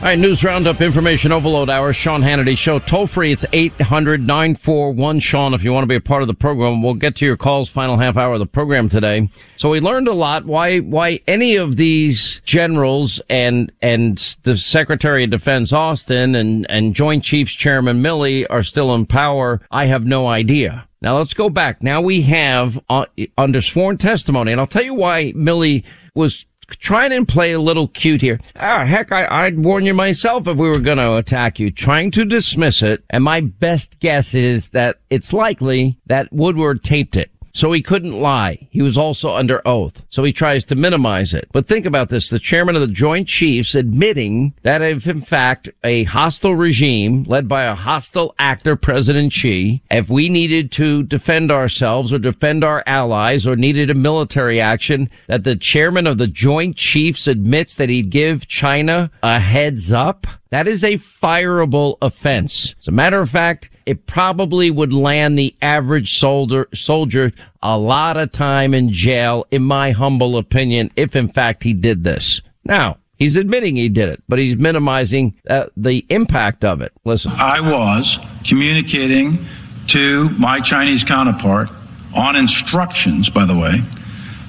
All right, news roundup, information overload hour, Sean Hannity show. Toll free, it's 800 941 Sean if you want to be a part of the program. We'll get to your calls final half hour of the program today. So we learned a lot why, why any of these generals and, and the Secretary of Defense Austin and, and Joint Chiefs Chairman Milley are still in power. I have no idea. Now let's go back. Now we have uh, under sworn testimony, and I'll tell you why Milley was trying and play a little cute here. Ah, heck, I, would warn you myself if we were going to attack you, trying to dismiss it. And my best guess is that it's likely that Woodward taped it. So he couldn't lie. He was also under oath. So he tries to minimize it. But think about this. The chairman of the Joint Chiefs admitting that if in fact a hostile regime led by a hostile actor, President Xi, if we needed to defend ourselves or defend our allies or needed a military action, that the chairman of the Joint Chiefs admits that he'd give China a heads up. That is a fireable offense. As a matter of fact, it probably would land the average soldier, soldier a lot of time in jail, in my humble opinion, if in fact he did this. Now, he's admitting he did it, but he's minimizing uh, the impact of it. Listen. I was communicating to my Chinese counterpart on instructions, by the way,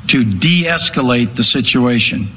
to de escalate the situation.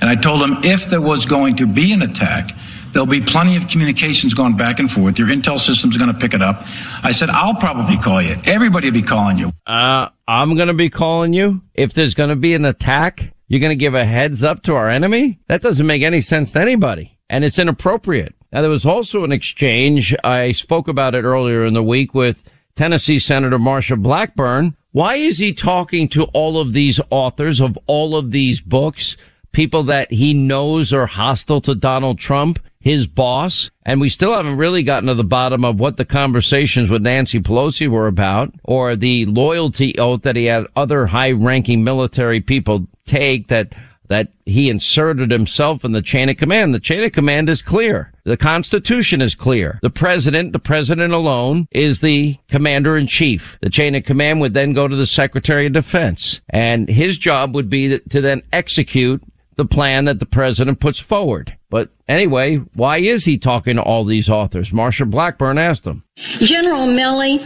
And I told him if there was going to be an attack, There'll be plenty of communications going back and forth. Your intel system's going to pick it up. I said, I'll probably call you. Everybody will be calling you. Uh, I'm going to be calling you. If there's going to be an attack, you're going to give a heads up to our enemy? That doesn't make any sense to anybody. And it's inappropriate. Now, there was also an exchange. I spoke about it earlier in the week with Tennessee Senator Marsha Blackburn. Why is he talking to all of these authors of all of these books? People that he knows are hostile to Donald Trump his boss. And we still haven't really gotten to the bottom of what the conversations with Nancy Pelosi were about or the loyalty oath that he had other high ranking military people take that that he inserted himself in the chain of command. The chain of command is clear. The Constitution is clear. The president, the president alone, is the commander in chief. The chain of command would then go to the secretary of defense. And his job would be to then execute the plan that the president puts forward. But anyway, why is he talking to all these authors? Marsha Blackburn asked him. General Milley,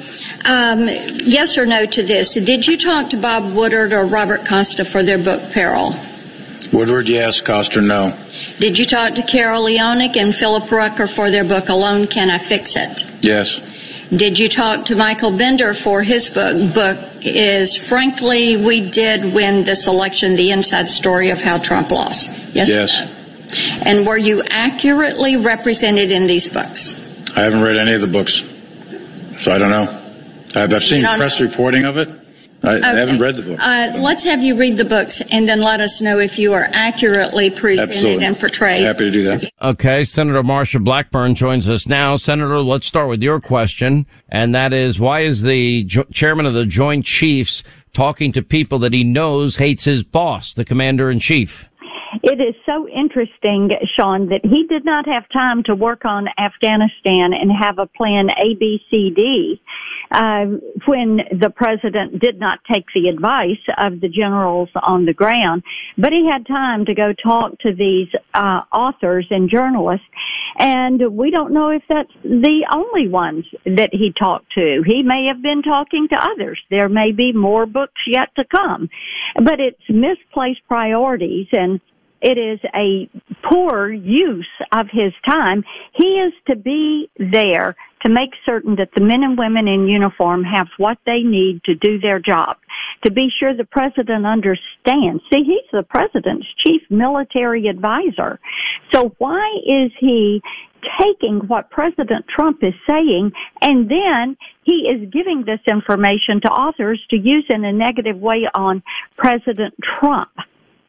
um, yes or no to this? Did you talk to Bob Woodward or Robert Costa for their book Peril? Woodward, yes. Costa, no. Did you talk to Carol Leonnig and Philip Rucker for their book Alone Can I Fix It? Yes. Did you talk to Michael Bender for his book? Book is frankly, we did win this election. The inside story of how Trump lost. Yes. Yes. And were you accurately represented in these books? I haven't read any of the books, so I don't know. I've, I've seen press reporting of it, I, okay. Haven't read the book. Uh, let's have you read the books and then let us know if you are accurately presented Absolutely. and portrayed. Happy to do that. Okay, Senator Marsha Blackburn joins us now. Senator, let's start with your question, and that is why is the jo- chairman of the Joint Chiefs talking to people that he knows hates his boss, the commander in chief? It is so interesting, Sean, that he did not have time to work on Afghanistan and have a plan A, B, C, D uh, when the president did not take the advice of the generals on the ground. But he had time to go talk to these uh, authors and journalists, and we don't know if that's the only ones that he talked to. He may have been talking to others. There may be more books yet to come, but it's misplaced priorities and it is a poor use of his time. He is to be there to make certain that the men and women in uniform have what they need to do their job, to be sure the president understands. See, he's the president's chief military advisor. So why is he taking what President Trump is saying and then he is giving this information to authors to use in a negative way on President Trump?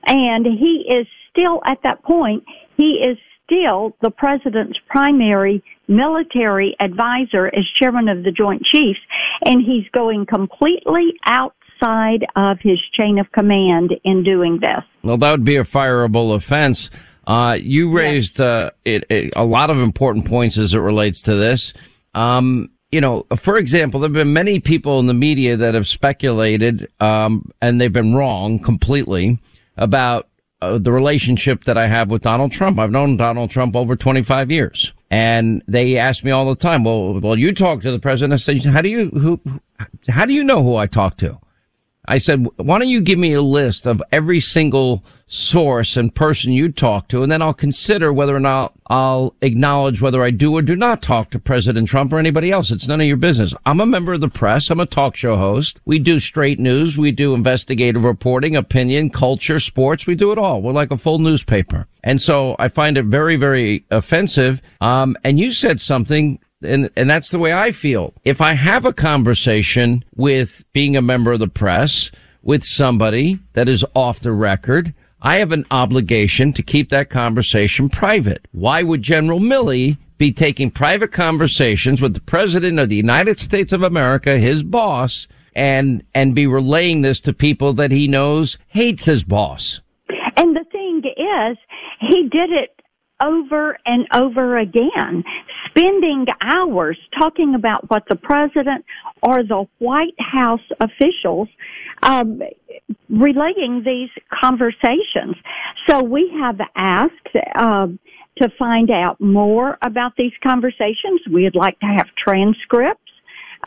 And he is still at that point, he is still the president's primary military advisor as chairman of the Joint Chiefs, and he's going completely outside of his chain of command in doing this. Well, that would be a fireable offense. Uh, you raised uh, it, it, a lot of important points as it relates to this. Um, you know, for example, there have been many people in the media that have speculated, um, and they've been wrong completely about uh, the relationship that I have with Donald Trump. I've known Donald Trump over 25 years. And they ask me all the time, well, well, you talk to the president. I said, how do you, who, how do you know who I talk to? I said, why don't you give me a list of every single source and person you talk to, and then I'll consider whether or not I'll acknowledge whether I do or do not talk to President Trump or anybody else. It's none of your business. I'm a member of the press. I'm a talk show host. We do straight news. We do investigative reporting, opinion, culture, sports. We do it all. We're like a full newspaper. And so I find it very, very offensive. Um, and you said something and and that's the way I feel. If I have a conversation with being a member of the press with somebody that is off the record, I have an obligation to keep that conversation private. Why would General Milley be taking private conversations with the president of the United States of America, his boss, and and be relaying this to people that he knows hates his boss? And the thing is, he did it over and over again, spending hours talking about what the president or the White House officials um, relaying these conversations. So we have asked um, to find out more about these conversations. We'd like to have transcripts.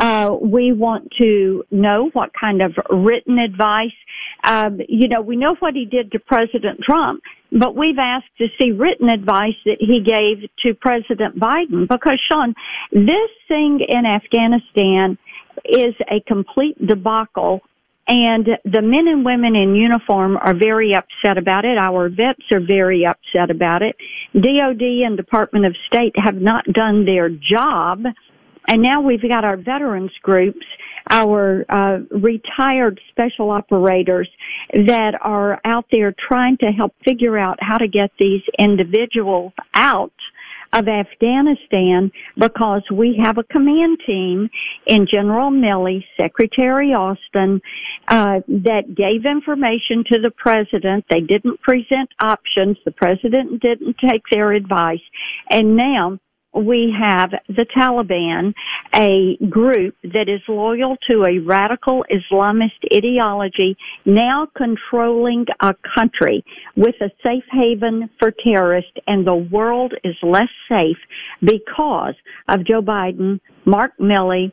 Uh, we want to know what kind of written advice. Um, you know, we know what he did to President Trump, but we've asked to see written advice that he gave to President Biden because, Sean, this thing in Afghanistan is a complete debacle and the men and women in uniform are very upset about it. Our vets are very upset about it. DOD and Department of State have not done their job. And now we've got our veterans groups, our uh, retired special operators that are out there trying to help figure out how to get these individuals out of Afghanistan because we have a command team in General Milley, Secretary Austin, uh, that gave information to the president. They didn't present options. The president didn't take their advice. And now we have the Taliban, a group that is loyal to a radical Islamist ideology, now controlling a country with a safe haven for terrorists, and the world is less safe because of Joe Biden, Mark Milley,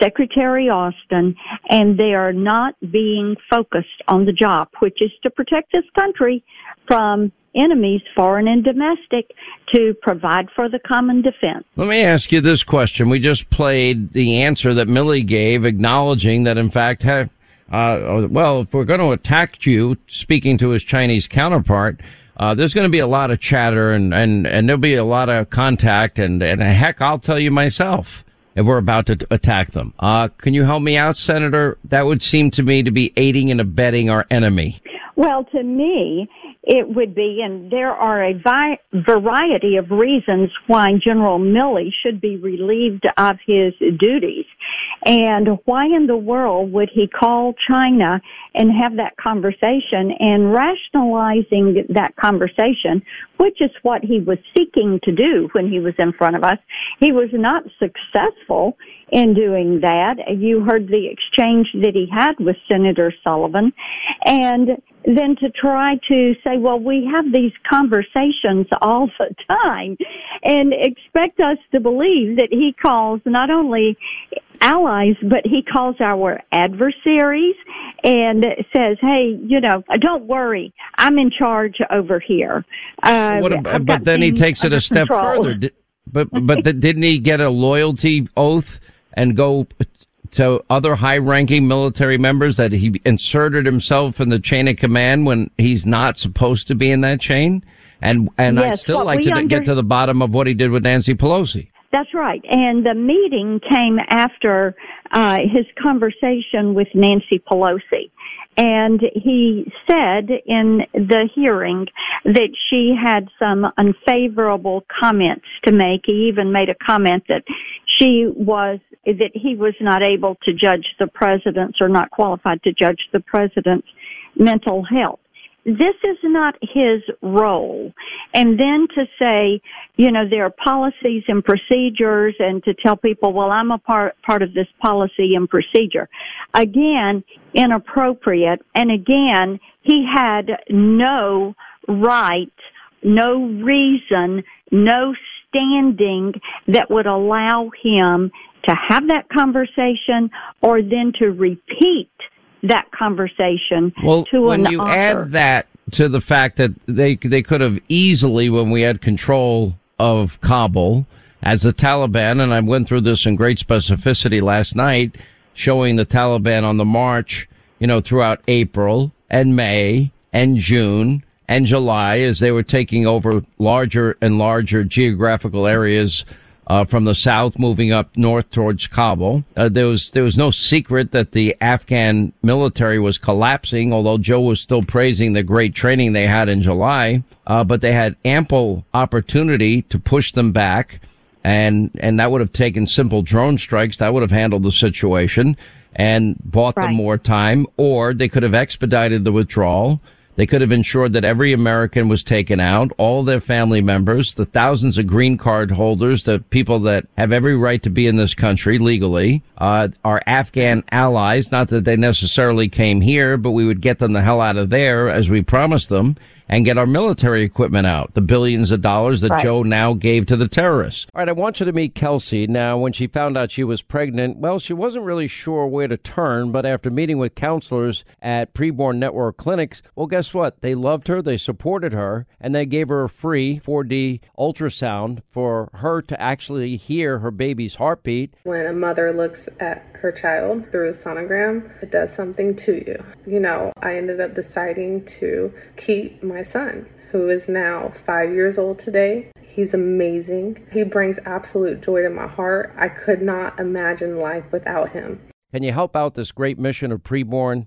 Secretary Austin, and they are not being focused on the job, which is to protect this country from enemies, foreign and domestic, to provide for the common defense. Let me ask you this question. We just played the answer that Milley gave, acknowledging that, in fact, uh, well, if we're going to attack you, speaking to his Chinese counterpart, uh, there's going to be a lot of chatter and, and, and there'll be a lot of contact and, and heck, I'll tell you myself. If we're about to attack them. Uh, can you help me out, Senator? That would seem to me to be aiding and abetting our enemy. Well, to me, it would be, and there are a vi- variety of reasons why General Milley should be relieved of his duties. And why in the world would he call China and have that conversation and rationalizing that conversation, which is what he was seeking to do when he was in front of us. He was not successful in doing that. You heard the exchange that he had with Senator Sullivan and then to try to say, well, we have these conversations all the time and expect us to believe that he calls not only allies, but he calls our adversaries and says, "Hey, you know, don't worry, I'm in charge over here." Uh, about, but then he takes it a step control. further. Did, but but didn't he get a loyalty oath and go to other high-ranking military members that he inserted himself in the chain of command when he's not supposed to be in that chain? And and yes, I'd still like to under- get to the bottom of what he did with Nancy Pelosi. That's right. And the meeting came after uh, his conversation with Nancy Pelosi. And he said in the hearing that she had some unfavorable comments to make. He even made a comment that she was, that he was not able to judge the president's or not qualified to judge the president's mental health this is not his role. And then to say, you know, there are policies and procedures and to tell people, well, I'm a part, part of this policy and procedure. Again, inappropriate. And again, he had no right, no reason, no standing that would allow him to have that conversation or then to repeat that conversation well, to when an you author. add that to the fact that they they could have easily, when we had control of Kabul, as the Taliban, and I went through this in great specificity last night, showing the Taliban on the march, you know, throughout April and May and June and July as they were taking over larger and larger geographical areas uh, from the south moving up north towards Kabul. Uh, there was there was no secret that the Afghan military was collapsing, although Joe was still praising the great training they had in July. Uh, but they had ample opportunity to push them back, and and that would have taken simple drone strikes. That would have handled the situation and bought right. them more time, or they could have expedited the withdrawal they could have ensured that every American was taken out, all their family members, the thousands of green card holders, the people that have every right to be in this country legally, uh, our Afghan allies, not that they necessarily came here, but we would get them the hell out of there as we promised them and get our military equipment out, the billions of dollars that right. Joe now gave to the terrorists. All right, I want you to meet Kelsey. Now, when she found out she was pregnant, well, she wasn't really sure where to turn, but after meeting with counselors at Preborn Network clinics, well, guess what? They loved her, they supported her, and they gave her a free 4D ultrasound for her to actually hear her baby's heartbeat. When a mother looks at her child through a sonogram, it does something to you. You know, I ended up deciding to keep my son, who is now five years old today. He's amazing. He brings absolute joy to my heart. I could not imagine life without him. Can you help out this great mission of preborn?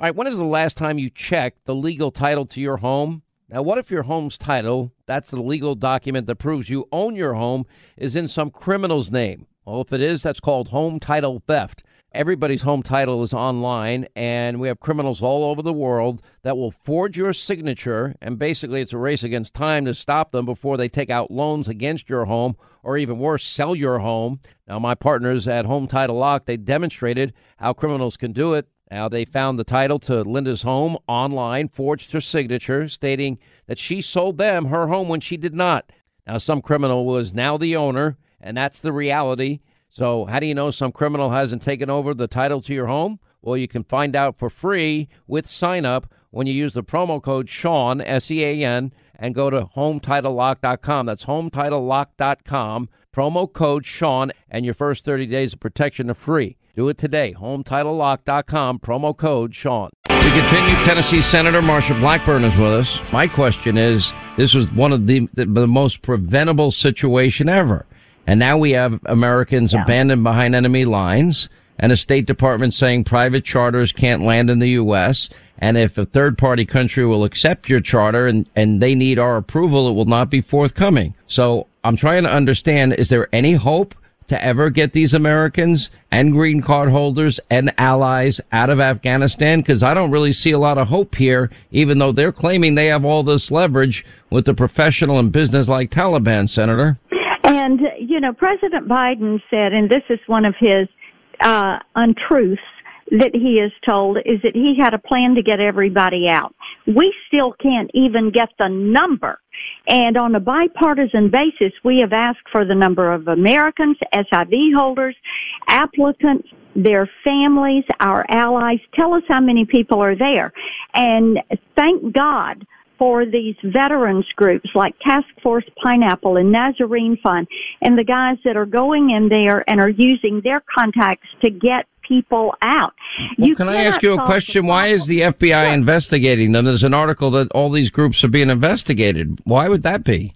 All right, when is the last time you checked the legal title to your home? Now, what if your home's title, that's the legal document that proves you own your home, is in some criminal's name? Well, if it is, that's called home title theft. Everybody's home title is online, and we have criminals all over the world that will forge your signature. And basically, it's a race against time to stop them before they take out loans against your home, or even worse, sell your home. Now, my partners at Home Title Lock they demonstrated how criminals can do it. Now, they found the title to Linda's home online, forged her signature, stating that she sold them her home when she did not. Now, some criminal was now the owner and that's the reality. So, how do you know some criminal hasn't taken over the title to your home? Well, you can find out for free with sign up when you use the promo code Sean, S E A N, and go to HometitleLock.com. That's HometitleLock.com. Promo code Sean, and your first 30 days of protection are free. Do it today. HometitleLock.com. Promo code Sean. We continue. Tennessee Senator Marsha Blackburn is with us. My question is: This was one of the the, the most preventable situation ever. And now we have Americans yeah. abandoned behind enemy lines and a State Department saying private charters can't land in the U.S. And if a third party country will accept your charter and, and they need our approval, it will not be forthcoming. So I'm trying to understand, is there any hope to ever get these Americans and green card holders and allies out of Afghanistan? Because I don't really see a lot of hope here, even though they're claiming they have all this leverage with the professional and business like Taliban, Senator. And, you know, President Biden said, and this is one of his uh, untruths that he is told, is that he had a plan to get everybody out. We still can't even get the number. And on a bipartisan basis, we have asked for the number of Americans, SIV holders, applicants, their families, our allies. Tell us how many people are there. And thank God for these veterans groups like Task Force Pineapple and Nazarene Fund and the guys that are going in there and are using their contacts to get people out. Well, can I ask you a question? Why is the FBI investigating them? There's an article that all these groups are being investigated. Why would that be?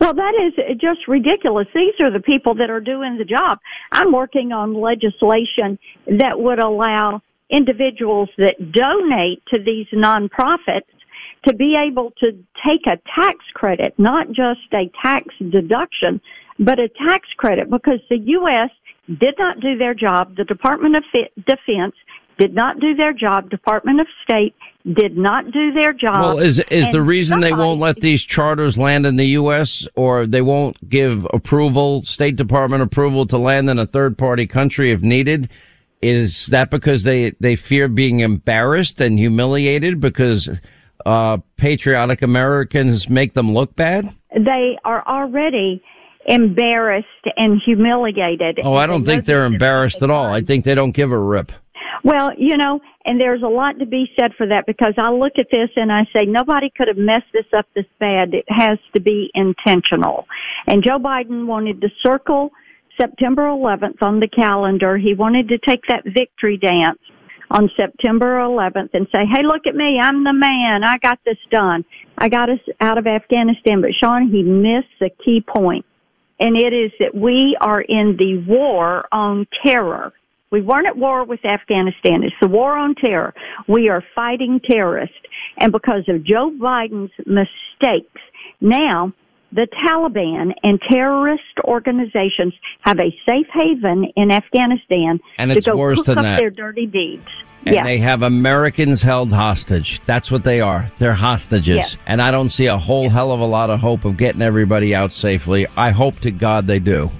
Well, that is just ridiculous. These are the people that are doing the job. I'm working on legislation that would allow individuals that donate to these nonprofits to be able to take a tax credit, not just a tax deduction, but a tax credit because the U.S. did not do their job. The Department of Defense did not do their job. Department of State did not do their job. Well, is is the reason they won't let these charters land in the U.S. or they won't give approval, State Department approval to land in a third party country if needed? Is that because they they fear being embarrassed and humiliated because uh, patriotic Americans make them look bad? They are already embarrassed and humiliated. Oh, I don't think they're embarrassed at all. I think they don't give a rip. Well, you know, and there's a lot to be said for that because I look at this and I say nobody could have messed this up this bad. It has to be intentional. And Joe Biden wanted to circle September 11th on the calendar. He wanted to take that victory dance on September 11th and say, hey, look at me. I'm the man. I got this done. I got us out of Afghanistan. But Sean, he missed the key point. And it is that we are in the war on terror. We weren't at war with Afghanistan. It's the war on terror. We are fighting terrorists. And because of Joe Biden's mistakes, now the Taliban and terrorist organizations have a safe haven in Afghanistan and it's to go worse cook than up that. their dirty deeds. And they have Americans held hostage. That's what they are. They're hostages. And I don't see a whole hell of a lot of hope of getting everybody out safely. I hope to God they do.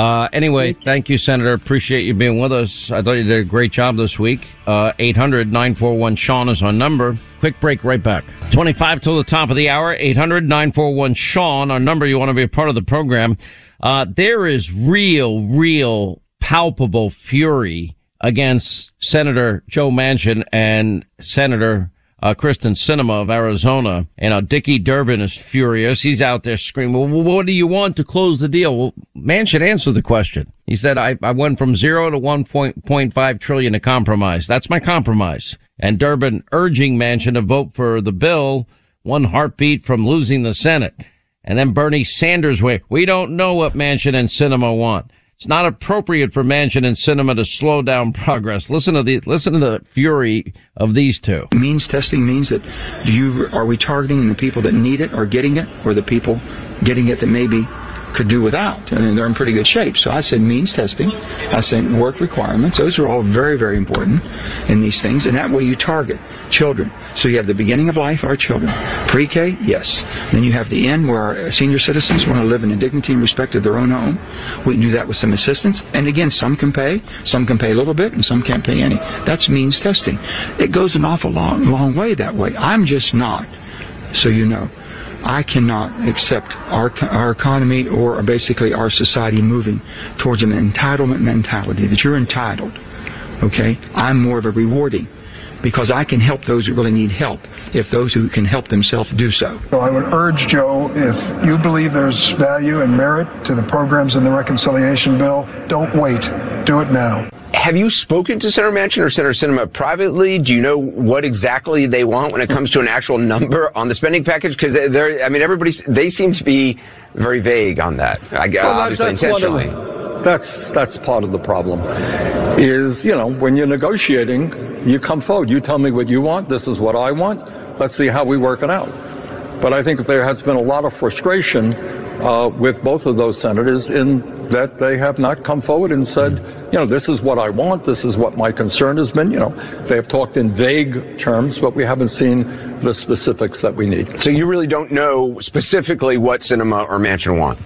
Uh, anyway, thank you, Senator. Appreciate you being with us. I thought you did a great job this week. Uh, 800 941 Sean is our number. Quick break, right back. 25 till the top of the hour. 800 941 Sean, our number. You want to be a part of the program. Uh, there is real, real palpable fury against Senator Joe Manchin and Senator uh, Kyrsten Sinema of Arizona. And uh, Dickie Durbin is furious. He's out there screaming, well, what do you want to close the deal? Well, Manchin answered the question. He said, I, I went from zero to 1.5 trillion to compromise. That's my compromise. And Durbin urging Manchin to vote for the bill, one heartbeat from losing the Senate. And then Bernie Sanders way, we don't know what Manchin and Sinema want. It's not appropriate for Manchin and Sinema to slow down progress. Listen to the listen to the fury of these two. Means testing means that you are we targeting the people that need it or getting it, or the people getting it that maybe could do without. and they're in pretty good shape. So I said means testing. I said work requirements. Those are all very, very important in these things. And that way you target children. So you have the beginning of life, our children. Pre-K, yes. Then you have the end where our senior citizens want to live in a dignity and respect of their own home. We can do that with some assistance. And again, some can pay, some can pay a little bit, and some can't pay any. That's means testing. It goes an awful long, long way that way. I'm just not, so you know. I cannot accept our, our economy or basically our society moving towards an entitlement mentality that you're entitled. Okay? I'm more of a rewarding because I can help those who really need help if those who can help themselves do so. So I would urge Joe, if you believe there's value and merit to the programs in the reconciliation bill, don't wait. Do it now. Have you spoken to Senator Manchin or Senator Sinema privately? Do you know what exactly they want when it comes to an actual number on the spending package? Because they're, I mean, everybody, they seem to be very vague on that. I, well, obviously, that's intentionally. That's that's part of the problem. Is you know when you're negotiating, you come forward. You tell me what you want. This is what I want. Let's see how we work it out. But I think there has been a lot of frustration uh, with both of those senators in that they have not come forward and said, you know, this is what I want, this is what my concern has been. You know, they have talked in vague terms, but we haven't seen the specifics that we need. So you really don't know specifically what Sinema or Manchin want?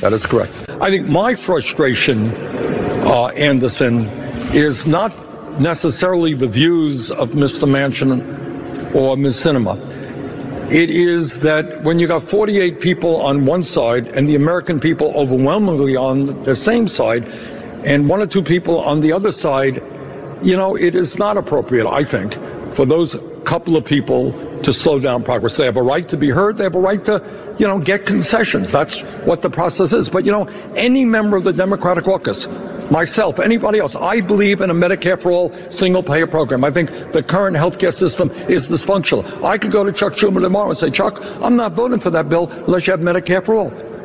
That is correct. I think my frustration, uh, Anderson, is not necessarily the views of Mr. Manchin or Ms. Sinema it is that when you got 48 people on one side and the American people overwhelmingly on the same side, and one or two people on the other side, you know, it is not appropriate, I think, for those couple of people to slow down progress. They have a right to be heard. They have a right to, you know, get concessions. That's what the process is. But, you know, any member of the Democratic caucus myself, anybody else. I believe in a Medicare for all single payer program. I think the current healthcare system is dysfunctional. I could go to Chuck Schumer tomorrow and say, Chuck, I'm not voting for that bill unless you have Medicare for all.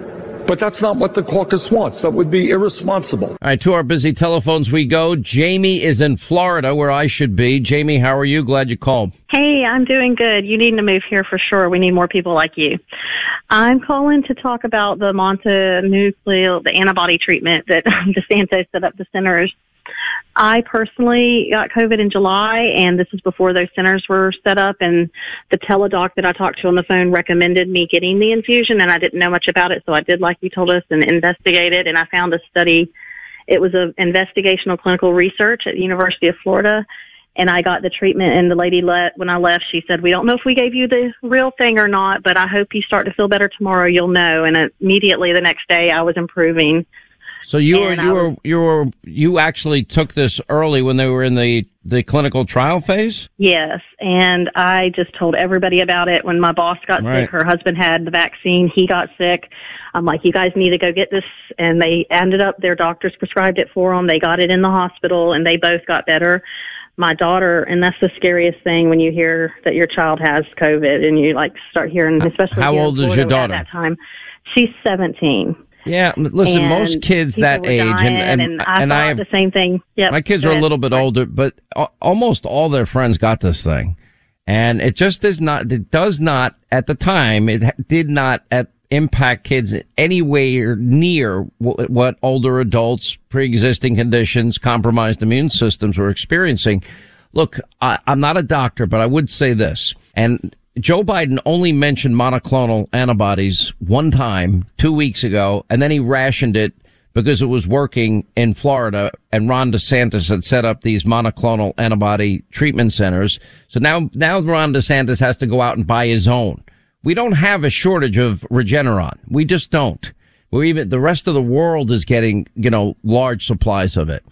But that's not what the caucus wants. That would be irresponsible. All right, to our busy telephones we go. Jamie is in Florida, where I should be. Jamie, how are you? Glad you called. Hey, I'm doing good. You need to move here for sure. We need more people like you. I'm calling to talk about the mononuclear, the antibody treatment that DeSantis set up the centers I personally got COVID in July, and this is before those centers were set up. And the teledoc that I talked to on the phone recommended me getting the infusion, and I didn't know much about it, so I did like you told us and investigated. And I found a study. It was an investigational clinical research at the University of Florida, and I got the treatment. And the lady let when I left, she said, "We don't know if we gave you the real thing or not, but I hope you start to feel better tomorrow. You'll know." And immediately the next day, I was improving. So you were you were you were you actually took this early when they were in the the clinical trial phase? Yes, and I just told everybody about it when my boss got right. sick. Her husband had the vaccine, he got sick. I'm like, you guys need to go get this, and they ended up their doctors prescribed it for them. They got it in the hospital, and they both got better. My daughter, and that's the scariest thing when you hear that your child has COVID, and you like start hearing, especially how old is your daughter at that time? She's 17. Yeah, listen, and most kids that age, and and, and, I, and I have the same thing. Yeah, my kids are a little bit older, but almost all their friends got this thing, and it just does not. It does not at the time. It did not at impact kids anywhere near what older adults, pre-existing conditions, compromised immune systems were experiencing. Look, I, I'm not a doctor, but I would say this, and Joe Biden only mentioned monoclonal antibodies one time two weeks ago, and then he rationed it because it was working in Florida and Ron DeSantis had set up these monoclonal antibody treatment centers. So now, now Ron DeSantis has to go out and buy his own. We don't have a shortage of Regeneron. We just don't. We even, the rest of the world is getting, you know, large supplies of it.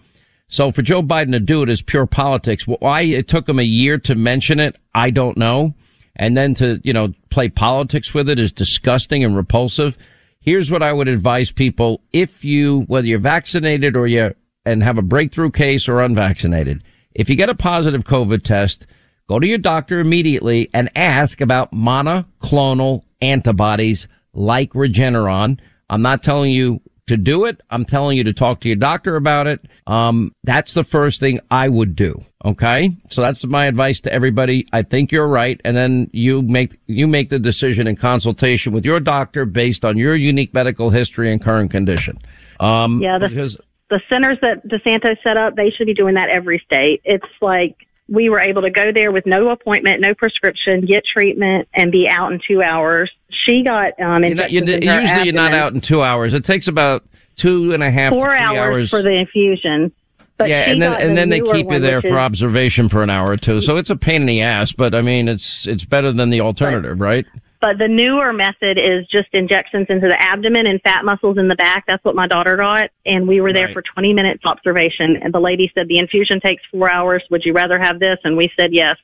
So for Joe Biden to do it is pure politics. Why it took him a year to mention it, I don't know. And then to, you know, play politics with it is disgusting and repulsive. Here's what I would advise people. If you, whether you're vaccinated or you and have a breakthrough case or unvaccinated, if you get a positive COVID test, go to your doctor immediately and ask about monoclonal antibodies like Regeneron. I'm not telling you to do it. I'm telling you to talk to your doctor about it. Um, that's the first thing I would do. Okay. So that's my advice to everybody. I think you're right. And then you make, you make the decision in consultation with your doctor based on your unique medical history and current condition. Um, yeah. The, because the centers that DeSantis set up, they should be doing that every state. It's like, we were able to go there with no appointment, no prescription, get treatment, and be out in two hours. She got um, you're not, you're, usually abdomen. you're not out in two hours. It takes about two and a half, four hours, hours, for the infusion. But yeah, and then and the then they keep you there for observation for an hour or two. So it's a pain in the ass, but I mean, it's it's better than the alternative, right? right? But the newer method is just injections into the abdomen and fat muscles in the back. That's what my daughter got. And we were there right. for 20 minutes observation. And the lady said, the infusion takes four hours. Would you rather have this? And we said yes.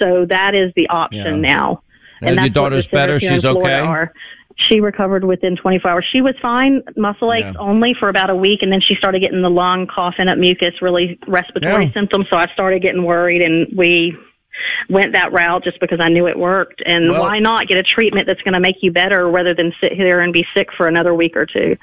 So that is the option yeah. now. And, and your daughter's better. She's okay. Are. She recovered within 24 hours. She was fine, muscle aches yeah. only for about a week, and then she started getting the lung coughing up mucus, really respiratory yeah. symptoms. So I started getting worried, and we went that route just because I knew it worked. And well, why not get a treatment that's going to make you better rather than sit here and be sick for another week or two?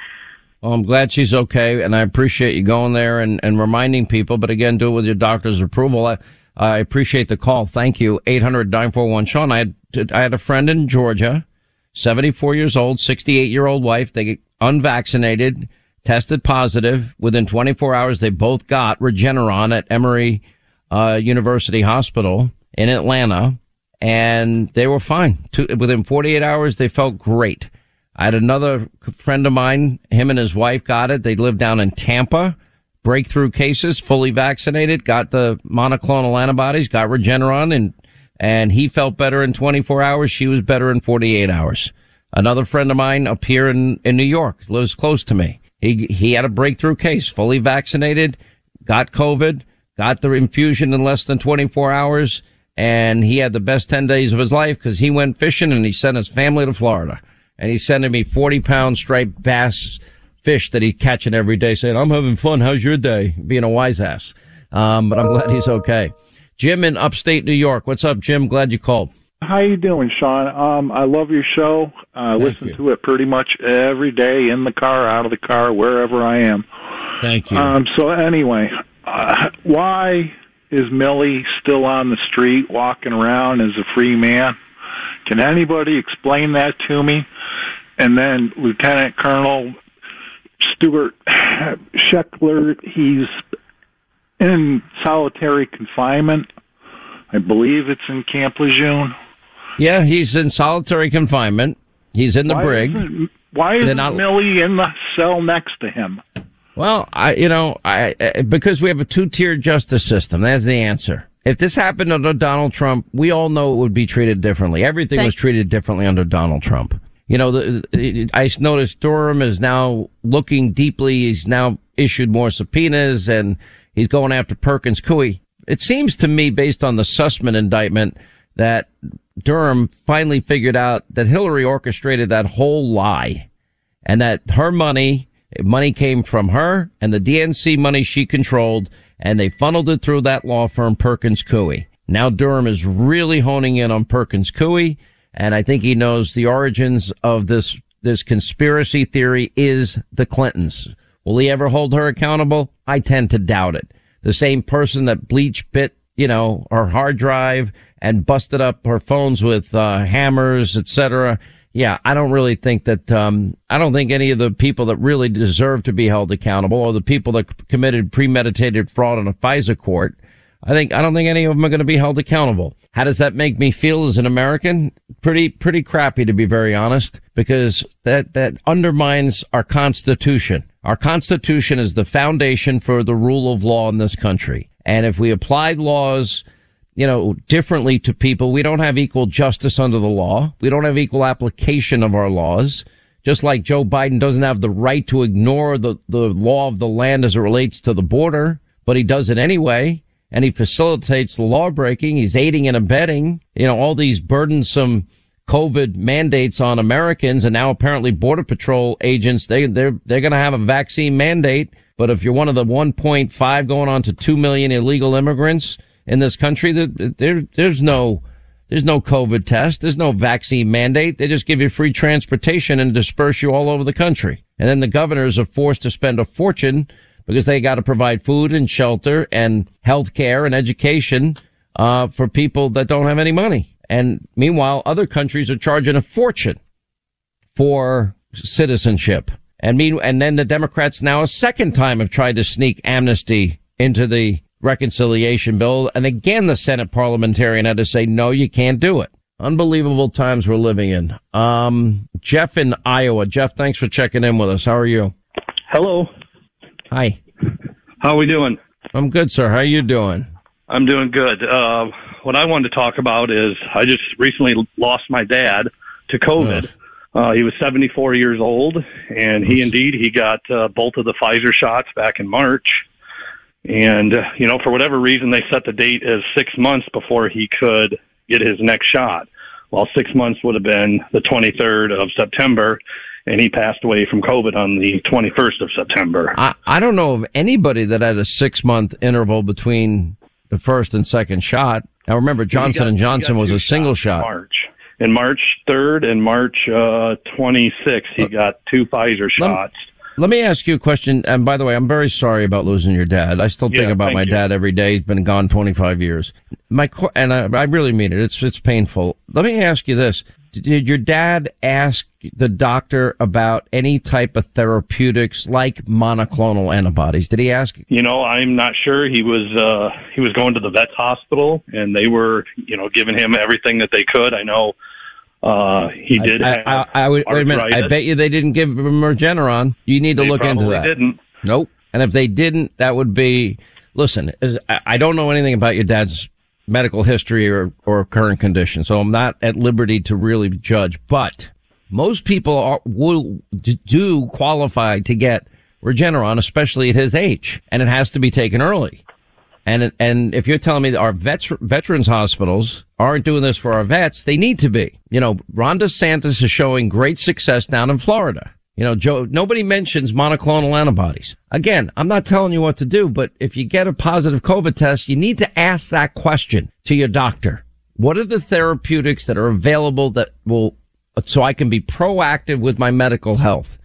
Well, I'm glad she's okay, and I appreciate you going there and, and reminding people. But again, do it with your doctor's approval. I, I appreciate the call. Thank you. 800 941 Sean. I had, I had a friend in Georgia, 74 years old, 68 year old wife. They get unvaccinated, tested positive. Within 24 hours, they both got Regeneron at Emory uh, University Hospital in Atlanta and they were fine. within 48 hours, they felt great. I had another friend of mine, him and his wife got it. They lived down in Tampa. Breakthrough cases, fully vaccinated, got the monoclonal antibodies, got Regeneron, and and he felt better in 24 hours. She was better in 48 hours. Another friend of mine up here in, in New York lives close to me. He he had a breakthrough case, fully vaccinated, got COVID, got the infusion in less than 24 hours and he had the best 10 days of his life because he went fishing and he sent his family to Florida. And he's sending me 40 pound striped bass fish that he catching every day saying, I'm having fun. How's your day? Being a wise ass. Um, but I'm glad he's okay. Jim in upstate New York. What's up, Jim? Glad you called. How you doing, Sean? Um, I love your show. I listen you. to it pretty much every day in the car, out of the car, wherever I am. Thank you. Um, so anyway, uh, why is Milley still on the street walking around as a free man? Can anybody explain that to me? And then Lieutenant Colonel Stuart Scheckler, he's in solitary confinement. I believe it's in Camp Lejeune. Yeah, he's in solitary confinement. He's in the why brig. Isn't, why isn't not... Milley in the cell next to him? Well, I, you know, I, because we have a two-tier justice system. That's the answer. If this happened under Donald Trump, we all know it would be treated differently. Everything Thank- was treated differently under Donald Trump. You know, the, I noticed Durham is now looking deeply. He's now issued more subpoenas and he's going after Perkins Coie. It seems to me, based on the Sussmann indictment, that Durham finally figured out that Hillary orchestrated that whole lie and that her money Money came from her and the DNC money she controlled, and they funneled it through that law firm, Perkins Coie. Now Durham is really honing in on Perkins Coie, and I think he knows the origins of this, this conspiracy theory is the Clintons. Will he ever hold her accountable? I tend to doubt it. The same person that bleach bit, you know, her hard drive and busted up her phones with uh, hammers, etc yeah, I don't really think that, um, I don't think any of the people that really deserve to be held accountable or the people that committed premeditated fraud in a FISA court, I think, I don't think any of them are going to be held accountable. How does that make me feel as an American? Pretty, pretty crappy to be very honest, because that, that undermines our constitution. Our constitution is the foundation for the rule of law in this country. And if we apply laws you know, differently to people. We don't have equal justice under the law. We don't have equal application of our laws. Just like Joe Biden doesn't have the right to ignore the, the law of the land as it relates to the border. but he does it anyway. And he facilitates the law breaking. He's aiding and abetting, you know, all these burdensome COVID mandates on Americans. And now apparently border patrol agents, they, they're, they're going to have a vaccine mandate. But if you're one of the 1.5 going on to 2 million illegal immigrants in this country, there, there's no, there's no COVID test. There's no vaccine mandate. They just give you free transportation and disperse you all over the country. And then the governors are forced to spend a fortune because they got to provide food and shelter and health care and education, uh, for people that don't have any money. And meanwhile, other countries are charging a fortune for citizenship. And mean, and then the Democrats now a second time have tried to sneak amnesty into the reconciliation bill. And again, the Senate parliamentarian had to say, no, you can't do it. Unbelievable times we're living in. Um, Jeff in Iowa. Jeff, thanks for checking in with us. How are you? Hello. Hi. How are we doing? I'm good, sir. How are you doing? I'm doing good. Uh, what I wanted to talk about is I just recently lost my dad to COVID. Uh, he was 74 years old, and he indeed he got uh, both of the Pfizer shots back in March. And uh, you know, for whatever reason, they set the date as six months before he could get his next shot. Well, six months would have been the 23rd of September, and he passed away from COVID on the 21st of September. I, I don't know of anybody that had a six month interval between the first and second shot. Now remember, Johnson got- and Johnson was a single shot. March. In March 3rd and March uh, 26th, he got two Pfizer shots. Let me ask you a question. And by the way, I'm very sorry about losing your dad. I still think Yeah, about my you. dad every day. He's been gone 25 years. My and I, I really mean it. It's it's painful. Let me ask you this: Did your dad ask the doctor about any type of therapeutics like monoclonal antibodies? Did he ask? You know, I'm not sure. He was uh, he was going to the vet's hospital, and they were, you know, giving him everything that they could. I know uh, he did I, have I, I would wait a minute. I bet you they didn't give him Regeneron. You need to They look into that. didn't. Nope. And if they didn't, that would be. Listen, I I don't know anything about your dad's medical history or or current condition, so I'm not at liberty to really judge. But most people are will do qualify to get Regeneron, especially at his age, and it has to be taken early. And and if you're telling me that our vets, veterans hospitals aren't doing this for our vets, they need to be. You know, Ron DeSantis is showing great success down in Florida. You know, Joe, nobody mentions monoclonal antibodies. Again, I'm not telling you what to do, but if you get a positive COVID test, you need to ask that question to your doctor. What are the therapeutics that are available that will, so I can be proactive with my medical health?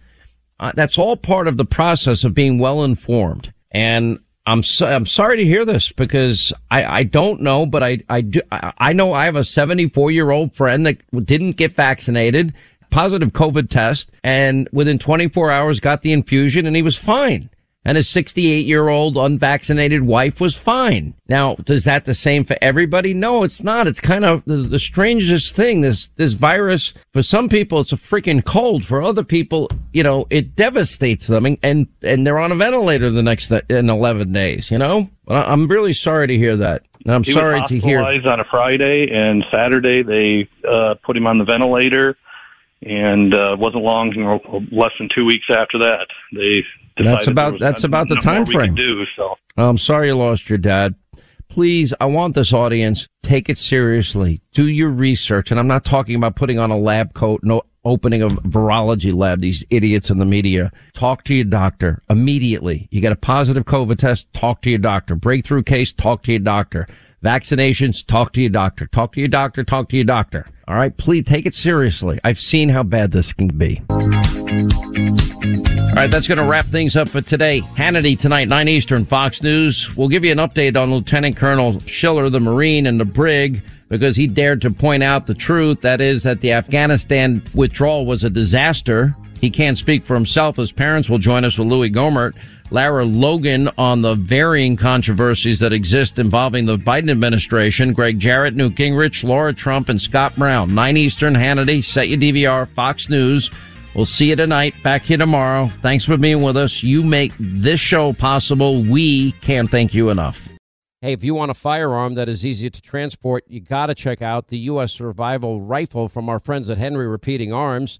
Uh, that's all part of the process of being well informed. And I'm so, I'm sorry to hear this because I, I don't know, but I I do I I know I have a 74 year old friend that didn't get vaccinated, positive COVID test, and within 24 hours got the infusion and he was fine. And his 68 year old unvaccinated wife was fine. Now, does that the same for everybody? No, it's not. It's kind of the, the strangest thing. This, this virus, for some people, it's a freaking cold. For other people, you know, it devastates them and, and, and they're on a ventilator the next, in 11 days, you know? But I- I'm really sorry to hear that. And I'm he sorry was to hear. hospitalized on a Friday, and Saturday they uh, put him on the ventilator, and uh, wasn't long, less than two weeks after that, they That's about- that's about the time frame. Do so. I'm sorry you lost your dad. Please, I want this audience, take it seriously. Do your research. And I'm not talking about putting on a lab coat, no opening a virology lab, these idiots in the media. Talk to your doctor immediately. You get a positive COVID test, talk to your doctor. Breakthrough case, talk to your doctor. Vaccinations, talk to your doctor. Talk to your doctor, talk to your doctor. All right, please take it seriously. I've seen how bad this can be. All right, that's going to wrap things up for today. Hannity tonight, 9 Eastern, Fox News. We'll give you an update on Lieutenant Colonel Scheller, the Marine, and the brig, because he dared to point out the truth. That is that the Afghanistan withdrawal was a disaster. He can't speak for himself. His parents will join us with Louie Gohmert. Lara Logan on the varying controversies that exist involving the Biden administration. Gregg Jarrett, Newt Gingrich, Laura Trump, and Scott Brown. 9 Eastern, Hannity, set your DVR, Fox News. We'll see you tonight. Back here tomorrow. Thanks for being with us. You make this show possible. We can't thank you enough. Hey, if you want a firearm that is easy to transport, you got to check out the U.S. Survival Rifle from our friends at Henry Repeating Arms.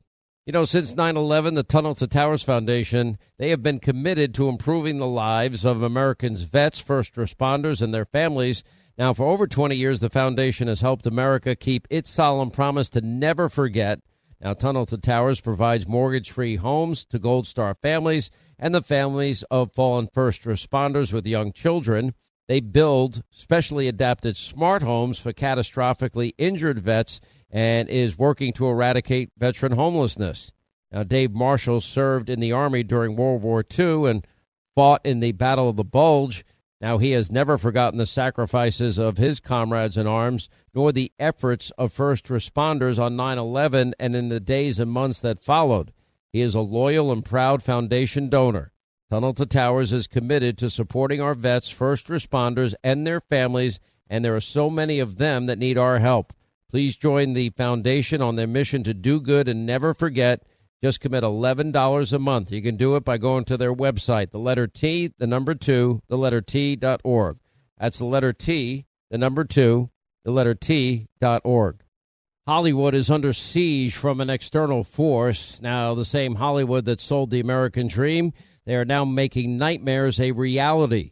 You know, since 9 11, the Tunnel to Towers Foundation, they have been committed to improving the lives of Americans' vets, first responders, and their families. Now, for over 20 years, the foundation has helped America keep its solemn promise to never forget. Now, Tunnel to Towers provides mortgage free homes to Gold Star families and the families of fallen first responders with young children. They build specially adapted smart homes for catastrophically injured vets and is working to eradicate veteran homelessness. Now, Dave Marshall served in the Army during World War II and fought in the Battle of the Bulge. Now, he has never forgotten the sacrifices of his comrades in arms, nor the efforts of first responders on 9 11 and in the days and months that followed. He is a loyal and proud foundation donor. Tunnel to Towers is committed to supporting our vets, first responders, and their families, and there are so many of them that need our help. Please join the foundation on their mission to do good and never forget. Just commit $11 a month. You can do it by going to their website, the letter T, the number two, the letter T dot org. That's the letter T, the number two, the letter T dot org. Hollywood is under siege from an external force. Now, the same Hollywood that sold the American dream they are now making nightmares a reality.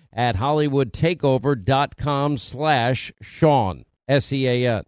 at hollywoodtakeover.com slash Sean, S-E-A-N.